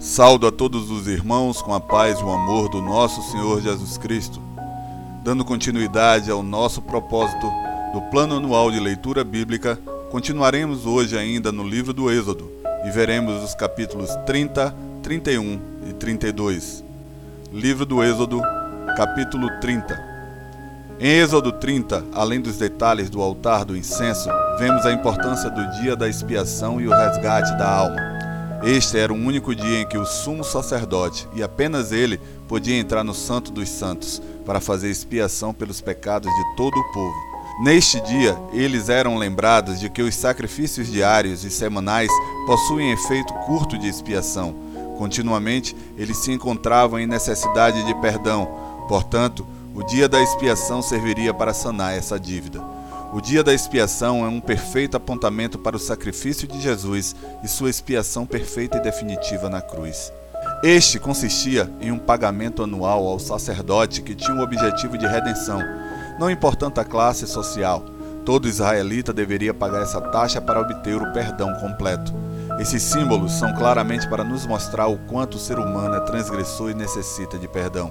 Saldo a todos os irmãos com a paz e o amor do nosso Senhor Jesus Cristo. Dando continuidade ao nosso propósito do plano anual de leitura bíblica, continuaremos hoje ainda no livro do Êxodo e veremos os capítulos 30, 31 e 32. Livro do Êxodo, capítulo 30. Em Êxodo 30, além dos detalhes do altar do incenso, vemos a importância do dia da expiação e o resgate da alma. Este era o único dia em que o sumo sacerdote, e apenas ele, podia entrar no Santo dos Santos para fazer expiação pelos pecados de todo o povo. Neste dia, eles eram lembrados de que os sacrifícios diários e semanais possuem efeito curto de expiação. Continuamente, eles se encontravam em necessidade de perdão. Portanto, o dia da expiação serviria para sanar essa dívida. O dia da expiação é um perfeito apontamento para o sacrifício de Jesus e sua expiação perfeita e definitiva na cruz. Este consistia em um pagamento anual ao sacerdote que tinha o objetivo de redenção, não importando a classe social. Todo israelita deveria pagar essa taxa para obter o perdão completo. Esses símbolos são claramente para nos mostrar o quanto o ser humano é transgressor e necessita de perdão.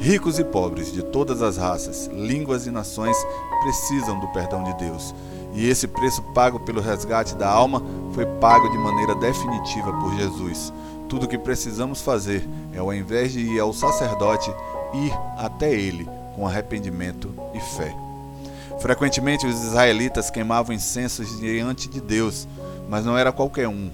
Ricos e pobres de todas as raças, línguas e nações precisam do perdão de Deus. E esse preço pago pelo resgate da alma foi pago de maneira definitiva por Jesus. Tudo o que precisamos fazer é, ao invés de ir ao sacerdote, ir até ele com arrependimento e fé. Frequentemente os israelitas queimavam incensos diante de Deus, mas não era qualquer um,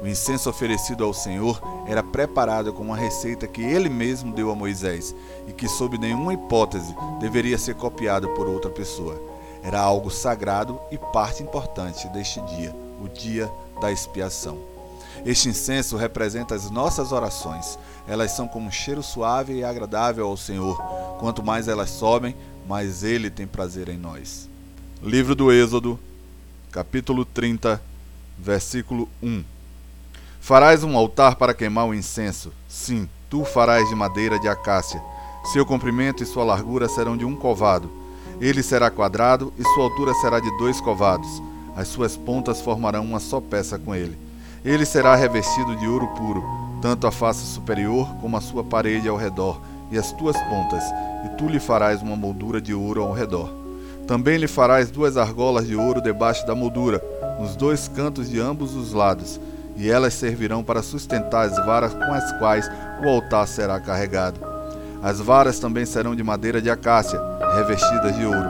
o incenso oferecido ao Senhor era preparado com uma receita que ele mesmo deu a Moisés e que, sob nenhuma hipótese, deveria ser copiado por outra pessoa. Era algo sagrado e parte importante deste dia, o dia da expiação. Este incenso representa as nossas orações. Elas são como um cheiro suave e agradável ao Senhor. Quanto mais elas sobem, mais Ele tem prazer em nós. Livro do Êxodo, capítulo 30, versículo 1. Farás um altar para queimar o incenso. Sim, tu farás de madeira de acácia. Seu comprimento e sua largura serão de um covado. Ele será quadrado e sua altura será de dois covados. As suas pontas formarão uma só peça com ele. Ele será revestido de ouro puro, tanto a face superior como a sua parede ao redor, e as tuas pontas, e tu lhe farás uma moldura de ouro ao redor. Também lhe farás duas argolas de ouro debaixo da moldura, nos dois cantos de ambos os lados, e elas servirão para sustentar as varas com as quais o altar será carregado. As varas também serão de madeira de acácia, revestidas de ouro.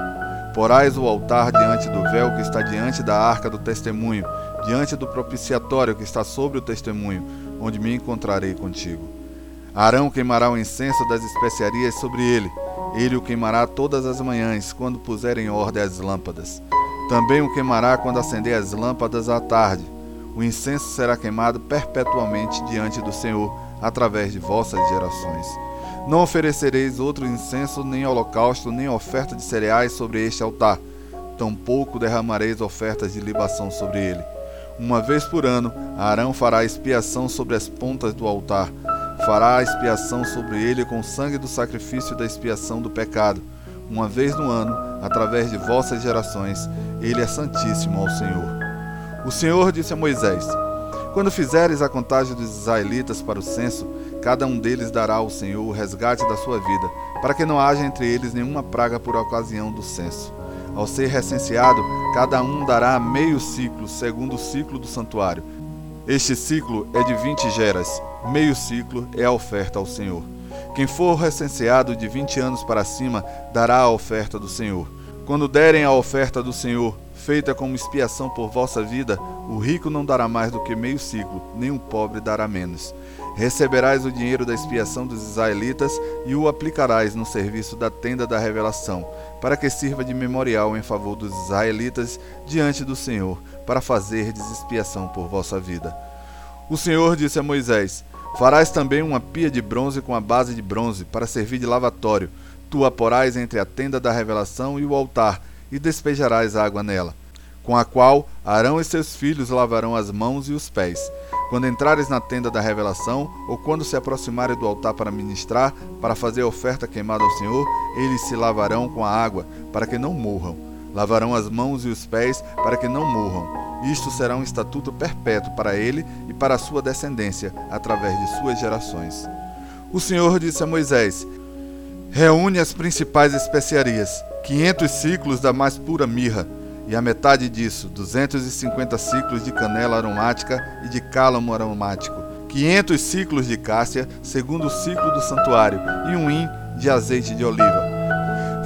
Porás o altar diante do véu que está diante da arca do testemunho, diante do propiciatório que está sobre o testemunho, onde me encontrarei contigo. Arão queimará o incenso das especiarias sobre ele. Ele o queimará todas as manhãs, quando puser em ordem as lâmpadas. Também o queimará quando acender as lâmpadas à tarde o incenso será queimado perpetuamente diante do Senhor, através de vossas gerações. Não oferecereis outro incenso, nem holocausto, nem oferta de cereais sobre este altar. Tampouco derramareis ofertas de libação sobre ele. Uma vez por ano, Arão fará expiação sobre as pontas do altar. Fará expiação sobre ele com o sangue do sacrifício da expiação do pecado. Uma vez no ano, através de vossas gerações, ele é santíssimo ao Senhor. O Senhor disse a Moisés: Quando fizeres a contagem dos israelitas para o censo, cada um deles dará ao Senhor o resgate da sua vida, para que não haja entre eles nenhuma praga por ocasião do censo. Ao ser recenseado, cada um dará meio ciclo, segundo o ciclo do santuário. Este ciclo é de vinte geras, meio ciclo é a oferta ao Senhor. Quem for recenseado de vinte anos para cima dará a oferta do Senhor. Quando derem a oferta do Senhor, feita como expiação por vossa vida, o rico não dará mais do que meio ciclo, nem o pobre dará menos. Receberás o dinheiro da expiação dos israelitas e o aplicarás no serviço da tenda da revelação, para que sirva de memorial em favor dos israelitas diante do Senhor, para fazer expiação por vossa vida. O Senhor disse a Moisés: Farás também uma pia de bronze com a base de bronze, para servir de lavatório. Tu a porás entre a tenda da revelação e o altar, e despejarás água nela, com a qual Arão e seus filhos lavarão as mãos e os pés. Quando entrares na tenda da revelação, ou quando se aproximarem do altar para ministrar, para fazer oferta queimada ao Senhor, eles se lavarão com a água, para que não morram. Lavarão as mãos e os pés, para que não morram. Isto será um estatuto perpétuo para ele e para a sua descendência, através de suas gerações. O Senhor disse a Moisés: Reúne as principais especiarias, 500 ciclos da mais pura mirra, e a metade disso, 250 ciclos de canela aromática e de cálamo aromático, 500 ciclos de cássia, segundo o ciclo do santuário, e um hin de azeite de oliva.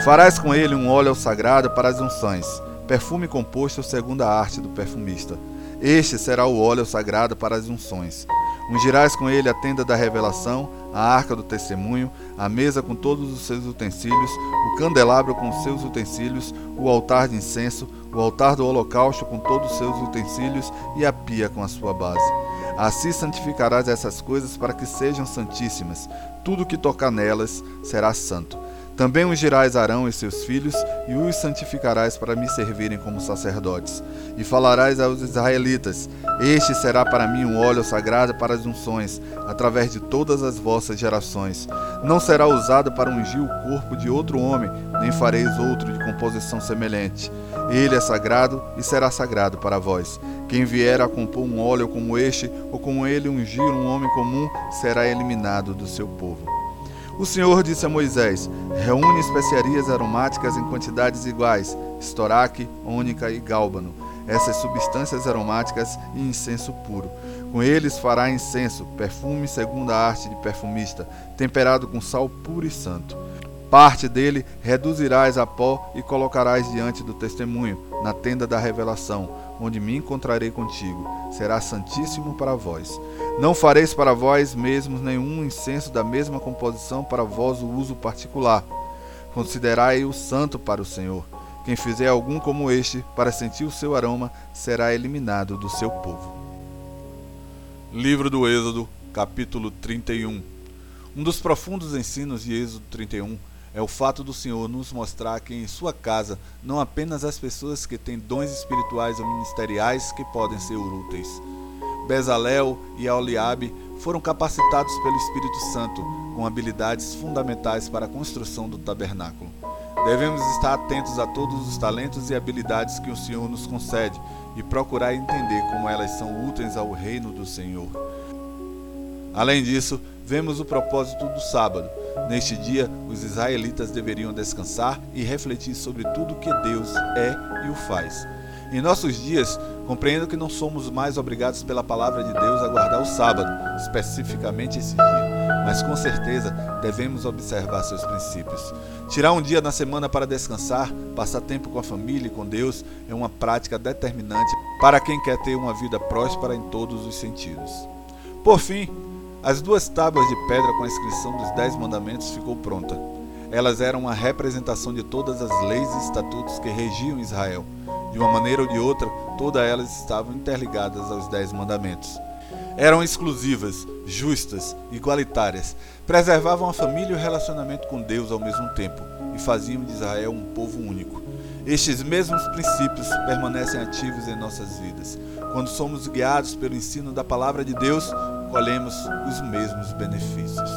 Farás com ele um óleo sagrado para as unções, perfume composto segundo a arte do perfumista. Este será o óleo sagrado para as unções. Ungirás com ele a tenda da revelação, a arca do testemunho, a mesa com todos os seus utensílios, o candelabro com os seus utensílios, o altar de incenso, o altar do holocausto com todos os seus utensílios e a pia com a sua base. Assim santificarás essas coisas para que sejam santíssimas. Tudo que tocar nelas será santo. Também ungirás Arão e seus filhos, e os santificarás para me servirem como sacerdotes. E falarás aos israelitas: Este será para mim um óleo sagrado para as unções, através de todas as vossas gerações. Não será usado para ungir o corpo de outro homem, nem fareis outro de composição semelhante. Ele é sagrado e será sagrado para vós. Quem vier a compor um óleo como este, ou como ele ungir um homem comum, será eliminado do seu povo. O Senhor disse a Moisés: Reúne especiarias aromáticas em quantidades iguais, estoraque, ônica e gálbano, essas substâncias aromáticas e incenso puro. Com eles fará incenso, perfume segundo a arte de perfumista, temperado com sal puro e santo. Parte dele reduzirás a pó e colocarás diante do testemunho, na tenda da revelação, onde me encontrarei contigo. Será santíssimo para vós. Não fareis para vós mesmos nenhum incenso da mesma composição para vós o uso particular. Considerai-o santo para o Senhor. Quem fizer algum como este, para sentir o seu aroma, será eliminado do seu povo. Livro do Êxodo, capítulo 31 Um dos profundos ensinos de Êxodo 31 é o fato do Senhor nos mostrar que em sua casa não apenas as pessoas que têm dons espirituais ou ministeriais que podem ser úteis. Bezalel e Aoliabe foram capacitados pelo Espírito Santo com habilidades fundamentais para a construção do tabernáculo. Devemos estar atentos a todos os talentos e habilidades que o Senhor nos concede e procurar entender como elas são úteis ao reino do Senhor. Além disso, vemos o propósito do sábado. Neste dia, os israelitas deveriam descansar e refletir sobre tudo que Deus é e o faz. Em nossos dias, compreendo que não somos mais obrigados pela palavra de Deus a guardar o sábado, especificamente esse dia, mas com certeza devemos observar seus princípios. Tirar um dia na semana para descansar, passar tempo com a família e com Deus é uma prática determinante para quem quer ter uma vida próspera em todos os sentidos. Por fim, as duas tábuas de pedra com a inscrição dos Dez Mandamentos ficou pronta. Elas eram uma representação de todas as leis e estatutos que regiam Israel. De uma maneira ou de outra, todas elas estavam interligadas aos Dez Mandamentos. Eram exclusivas, justas, igualitárias, preservavam a família e o relacionamento com Deus ao mesmo tempo e faziam de Israel um povo único. Estes mesmos princípios permanecem ativos em nossas vidas. Quando somos guiados pelo ensino da palavra de Deus, colhemos os mesmos benefícios.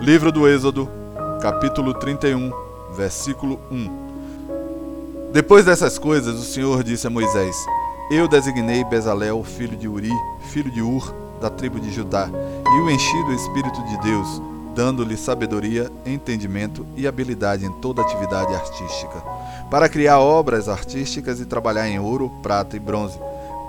Livro do Êxodo, capítulo 31, versículo 1. Depois dessas coisas, o Senhor disse a Moisés: Eu designei Bezalel, filho de Uri, filho de Ur, da tribo de Judá, e o enchi do Espírito de Deus, dando-lhe sabedoria, entendimento e habilidade em toda atividade artística, para criar obras artísticas e trabalhar em ouro, prata e bronze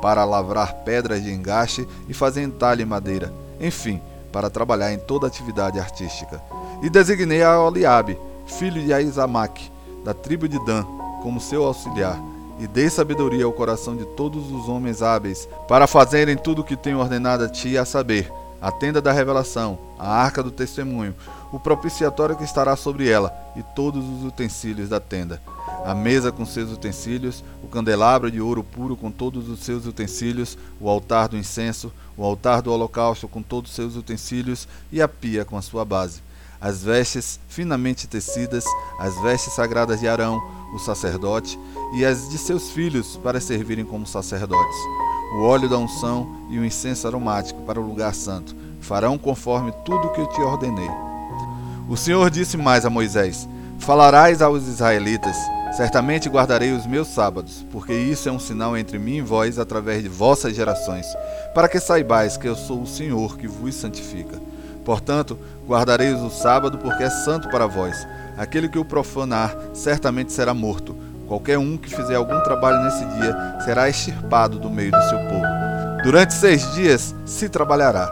para lavrar pedras de engaste e fazer entalhe madeira, enfim, para trabalhar em toda atividade artística. E designei a Oliabe, filho de Aizamaque, da tribo de Dan, como seu auxiliar, e dei sabedoria ao coração de todos os homens hábeis, para fazerem tudo o que tenho ordenado a ti, a saber, a tenda da revelação, a arca do testemunho, o propiciatório que estará sobre ela, e todos os utensílios da tenda a mesa com seus utensílios, o candelabro de ouro puro com todos os seus utensílios, o altar do incenso, o altar do holocausto com todos os seus utensílios e a pia com a sua base. As vestes finamente tecidas, as vestes sagradas de Arão, o sacerdote, e as de seus filhos para servirem como sacerdotes. O óleo da unção e o incenso aromático para o lugar santo farão conforme tudo que eu te ordenei. O Senhor disse mais a Moisés: Falarás aos israelitas: Certamente guardarei os meus sábados, porque isso é um sinal entre mim e vós através de vossas gerações, para que saibais que eu sou o Senhor que vos santifica. Portanto, guardareis o sábado, porque é santo para vós. Aquele que o profanar certamente será morto. Qualquer um que fizer algum trabalho nesse dia será extirpado do meio do seu povo. Durante seis dias se trabalhará,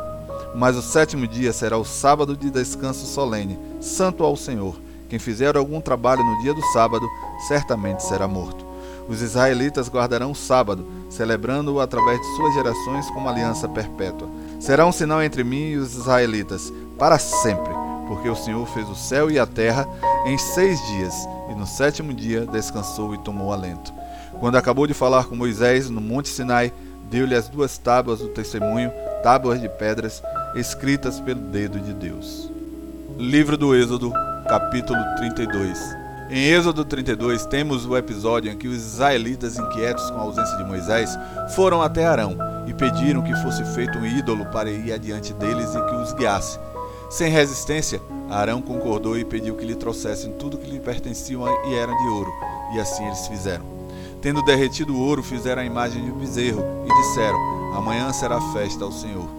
mas o sétimo dia será o sábado de descanso solene, santo ao Senhor. Quem fizer algum trabalho no dia do sábado certamente será morto. Os israelitas guardarão o sábado, celebrando-o através de suas gerações como aliança perpétua. Será um sinal entre mim e os israelitas, para sempre, porque o Senhor fez o céu e a terra em seis dias, e no sétimo dia descansou e tomou alento. Quando acabou de falar com Moisés no Monte Sinai, deu-lhe as duas tábuas do testemunho, tábuas de pedras, escritas pelo dedo de Deus. Livro do Êxodo, capítulo 32 Em Êxodo 32, temos o episódio em que os israelitas, inquietos com a ausência de Moisés, foram até Arão e pediram que fosse feito um ídolo para ir adiante deles e que os guiasse. Sem resistência, Arão concordou e pediu que lhe trouxessem tudo que lhe pertenciam e eram de ouro, e assim eles fizeram. Tendo derretido o ouro, fizeram a imagem de um bezerro e disseram: Amanhã será festa ao Senhor.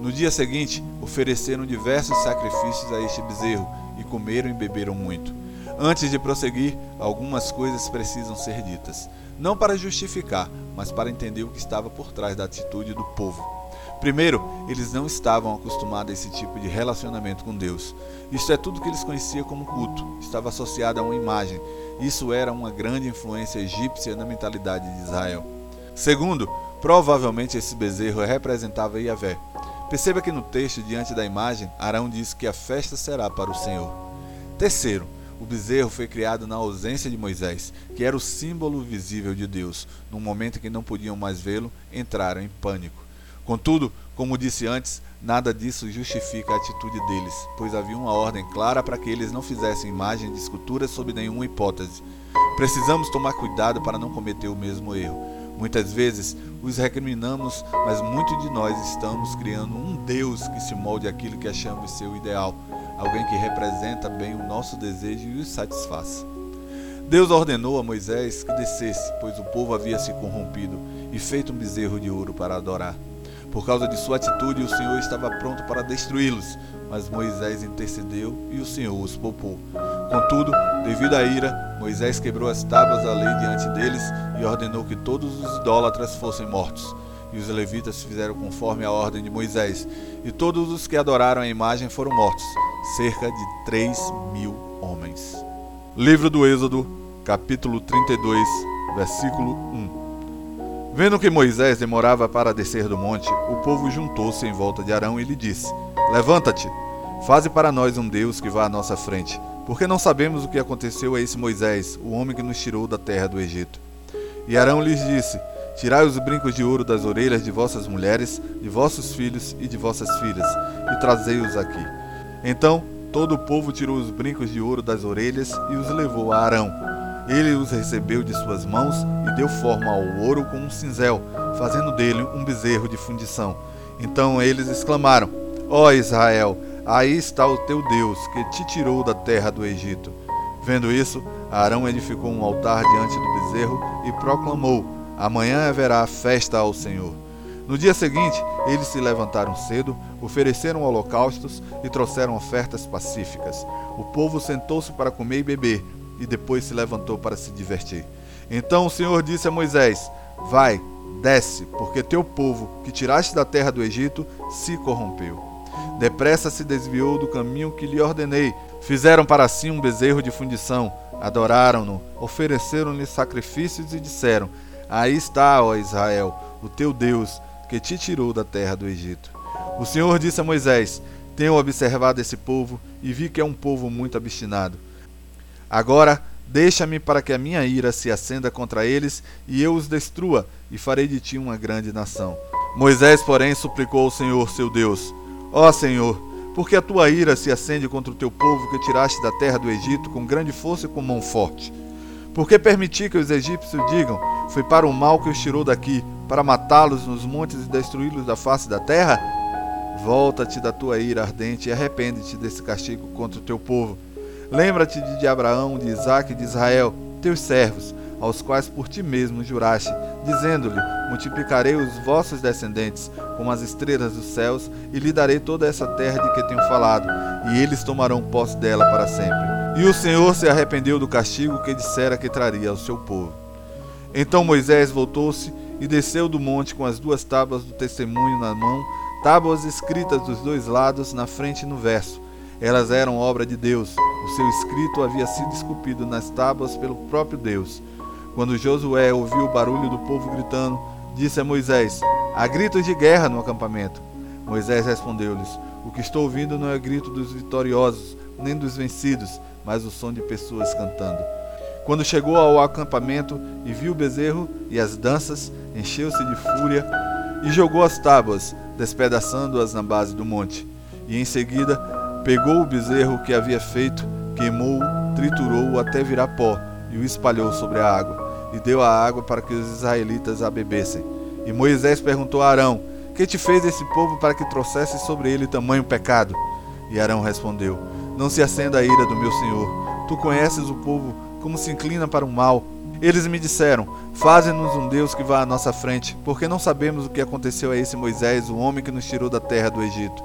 No dia seguinte, ofereceram diversos sacrifícios a este bezerro e comeram e beberam muito. Antes de prosseguir, algumas coisas precisam ser ditas, não para justificar, mas para entender o que estava por trás da atitude do povo. Primeiro, eles não estavam acostumados a esse tipo de relacionamento com Deus. Isto é tudo que eles conheciam como culto, estava associado a uma imagem. Isso era uma grande influência egípcia na mentalidade de Israel. Segundo, provavelmente esse bezerro representava Yahvé. Perceba que no texto, diante da imagem, Arão diz que a festa será para o Senhor. Terceiro, o bezerro foi criado na ausência de Moisés, que era o símbolo visível de Deus. No momento em que não podiam mais vê-lo, entraram em pânico. Contudo, como disse antes, nada disso justifica a atitude deles, pois havia uma ordem clara para que eles não fizessem imagem de esculturas sob nenhuma hipótese. Precisamos tomar cuidado para não cometer o mesmo erro. Muitas vezes os recriminamos, mas muitos de nós estamos criando um Deus que se molde aquilo que achamos ser o ideal, alguém que representa bem o nosso desejo e os satisfaz. Deus ordenou a Moisés que descesse, pois o povo havia se corrompido e feito um bezerro de ouro para adorar. Por causa de sua atitude, o Senhor estava pronto para destruí-los, mas Moisés intercedeu e o Senhor os poupou. Contudo, devido à ira, Moisés quebrou as tábuas da lei diante deles e ordenou que todos os idólatras fossem mortos. E os levitas fizeram conforme a ordem de Moisés, e todos os que adoraram a imagem foram mortos, cerca de três mil homens. Livro do Êxodo, capítulo 32, versículo 1. Vendo que Moisés demorava para descer do monte, o povo juntou-se em volta de Arão e lhe disse: Levanta-te, faze para nós um Deus que vá à nossa frente, porque não sabemos o que aconteceu a esse Moisés, o homem que nos tirou da terra do Egito. E Arão lhes disse: Tirai os brincos de ouro das orelhas de vossas mulheres, de vossos filhos e de vossas filhas, e trazei-os aqui. Então todo o povo tirou os brincos de ouro das orelhas e os levou a Arão. Ele os recebeu de suas mãos e deu forma ao ouro com um cinzel, fazendo dele um bezerro de fundição. Então eles exclamaram: Ó oh Israel, aí está o teu Deus, que te tirou da terra do Egito. Vendo isso, Arão edificou um altar diante do bezerro e proclamou: Amanhã haverá festa ao Senhor. No dia seguinte, eles se levantaram cedo, ofereceram holocaustos e trouxeram ofertas pacíficas. O povo sentou-se para comer e beber, e depois se levantou para se divertir. Então o Senhor disse a Moisés: Vai, desce, porque teu povo, que tiraste da terra do Egito, se corrompeu. Depressa se desviou do caminho que lhe ordenei. Fizeram para si um bezerro de fundição, adoraram-no, ofereceram-lhe sacrifícios e disseram: Aí está, ó Israel, o teu Deus, que te tirou da terra do Egito. O Senhor disse a Moisés: Tenho observado esse povo e vi que é um povo muito obstinado. Agora, deixa-me para que a minha ira se acenda contra eles e eu os destrua, e farei de ti uma grande nação. Moisés, porém, suplicou ao Senhor, seu Deus: Ó Senhor, porque a tua ira se acende contra o teu povo que tiraste da terra do Egito com grande força e com mão forte? Porque permiti que os egípcios digam: Foi para o mal que os tirou daqui, para matá-los nos montes e destruí-los da face da terra? Volta-te da tua ira ardente e arrepende-te desse castigo contra o teu povo Lembra-te de Abraão, de Isaac e de Israel, teus servos, aos quais por ti mesmo juraste, dizendo-lhe: Multiplicarei os vossos descendentes como as estrelas dos céus, e lhe darei toda essa terra de que tenho falado, e eles tomarão posse dela para sempre. E o Senhor se arrependeu do castigo que dissera que traria ao seu povo. Então Moisés voltou-se e desceu do monte com as duas tábuas do testemunho na mão, tábuas escritas dos dois lados, na frente e no verso. Elas eram obra de Deus. O seu escrito havia sido esculpido nas tábuas pelo próprio Deus. Quando Josué ouviu o barulho do povo gritando, disse a Moisés: Há gritos de guerra no acampamento. Moisés respondeu-lhes: O que estou ouvindo não é grito dos vitoriosos, nem dos vencidos, mas o som de pessoas cantando. Quando chegou ao acampamento e viu o bezerro e as danças, encheu-se de fúria e jogou as tábuas, despedaçando-as na base do monte. E em seguida pegou o bezerro que havia feito, queimou-o, triturou-o até virar pó e o espalhou sobre a água e deu a água para que os israelitas a bebessem. E Moisés perguntou a Arão: Que te fez esse povo para que trouxesse sobre ele tamanho pecado? E Arão respondeu: Não se acenda a ira do meu senhor. Tu conheces o povo como se inclina para o mal. Eles me disseram: Faze-nos um Deus que vá à nossa frente, porque não sabemos o que aconteceu a esse Moisés, o homem que nos tirou da terra do Egito.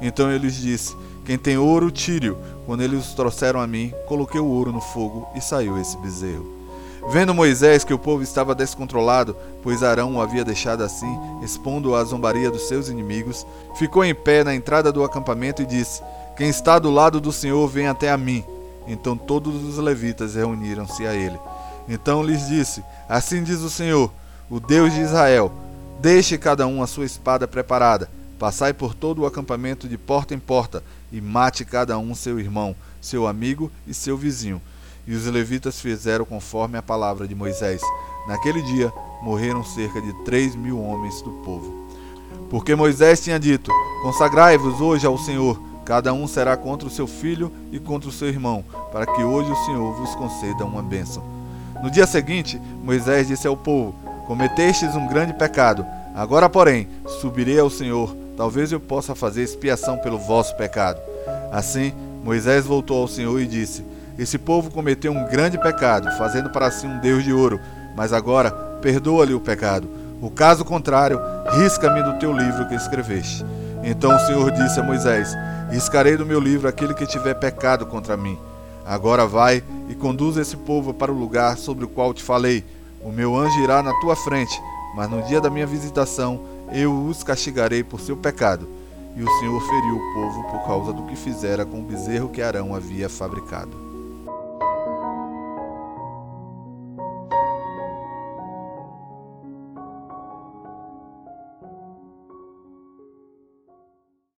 Então eu lhes disse: Quem tem ouro, tire-o. Quando eles os trouxeram a mim, coloquei o ouro no fogo e saiu esse bezerro. Vendo Moisés que o povo estava descontrolado, pois Arão o havia deixado assim, expondo a zombaria dos seus inimigos, ficou em pé na entrada do acampamento e disse: Quem está do lado do Senhor, vem até a mim. Então todos os levitas reuniram-se a ele. Então lhes disse: Assim diz o Senhor, o Deus de Israel: Deixe cada um a sua espada preparada. Passai por todo o acampamento de porta em porta e mate cada um seu irmão, seu amigo e seu vizinho e os levitas fizeram conforme a palavra de Moisés. Naquele dia morreram cerca de três mil homens do povo. Porque Moisés tinha dito: Consagrai-vos hoje ao Senhor, cada um será contra o seu filho e contra o seu irmão, para que hoje o Senhor vos conceda uma bênção. No dia seguinte, Moisés disse ao povo: Cometestes um grande pecado. Agora, porém, subirei ao Senhor, talvez eu possa fazer expiação pelo vosso pecado. Assim, Moisés voltou ao Senhor e disse: esse povo cometeu um grande pecado, fazendo para si um Deus de ouro, mas agora perdoa-lhe o pecado. O caso contrário, risca-me do teu livro que escreveste. Então o Senhor disse a Moisés: Riscarei do meu livro aquele que tiver pecado contra mim. Agora vai e conduz esse povo para o lugar sobre o qual te falei. O meu anjo irá na tua frente, mas no dia da minha visitação eu os castigarei por seu pecado. E o Senhor feriu o povo por causa do que fizera com o bezerro que Arão havia fabricado.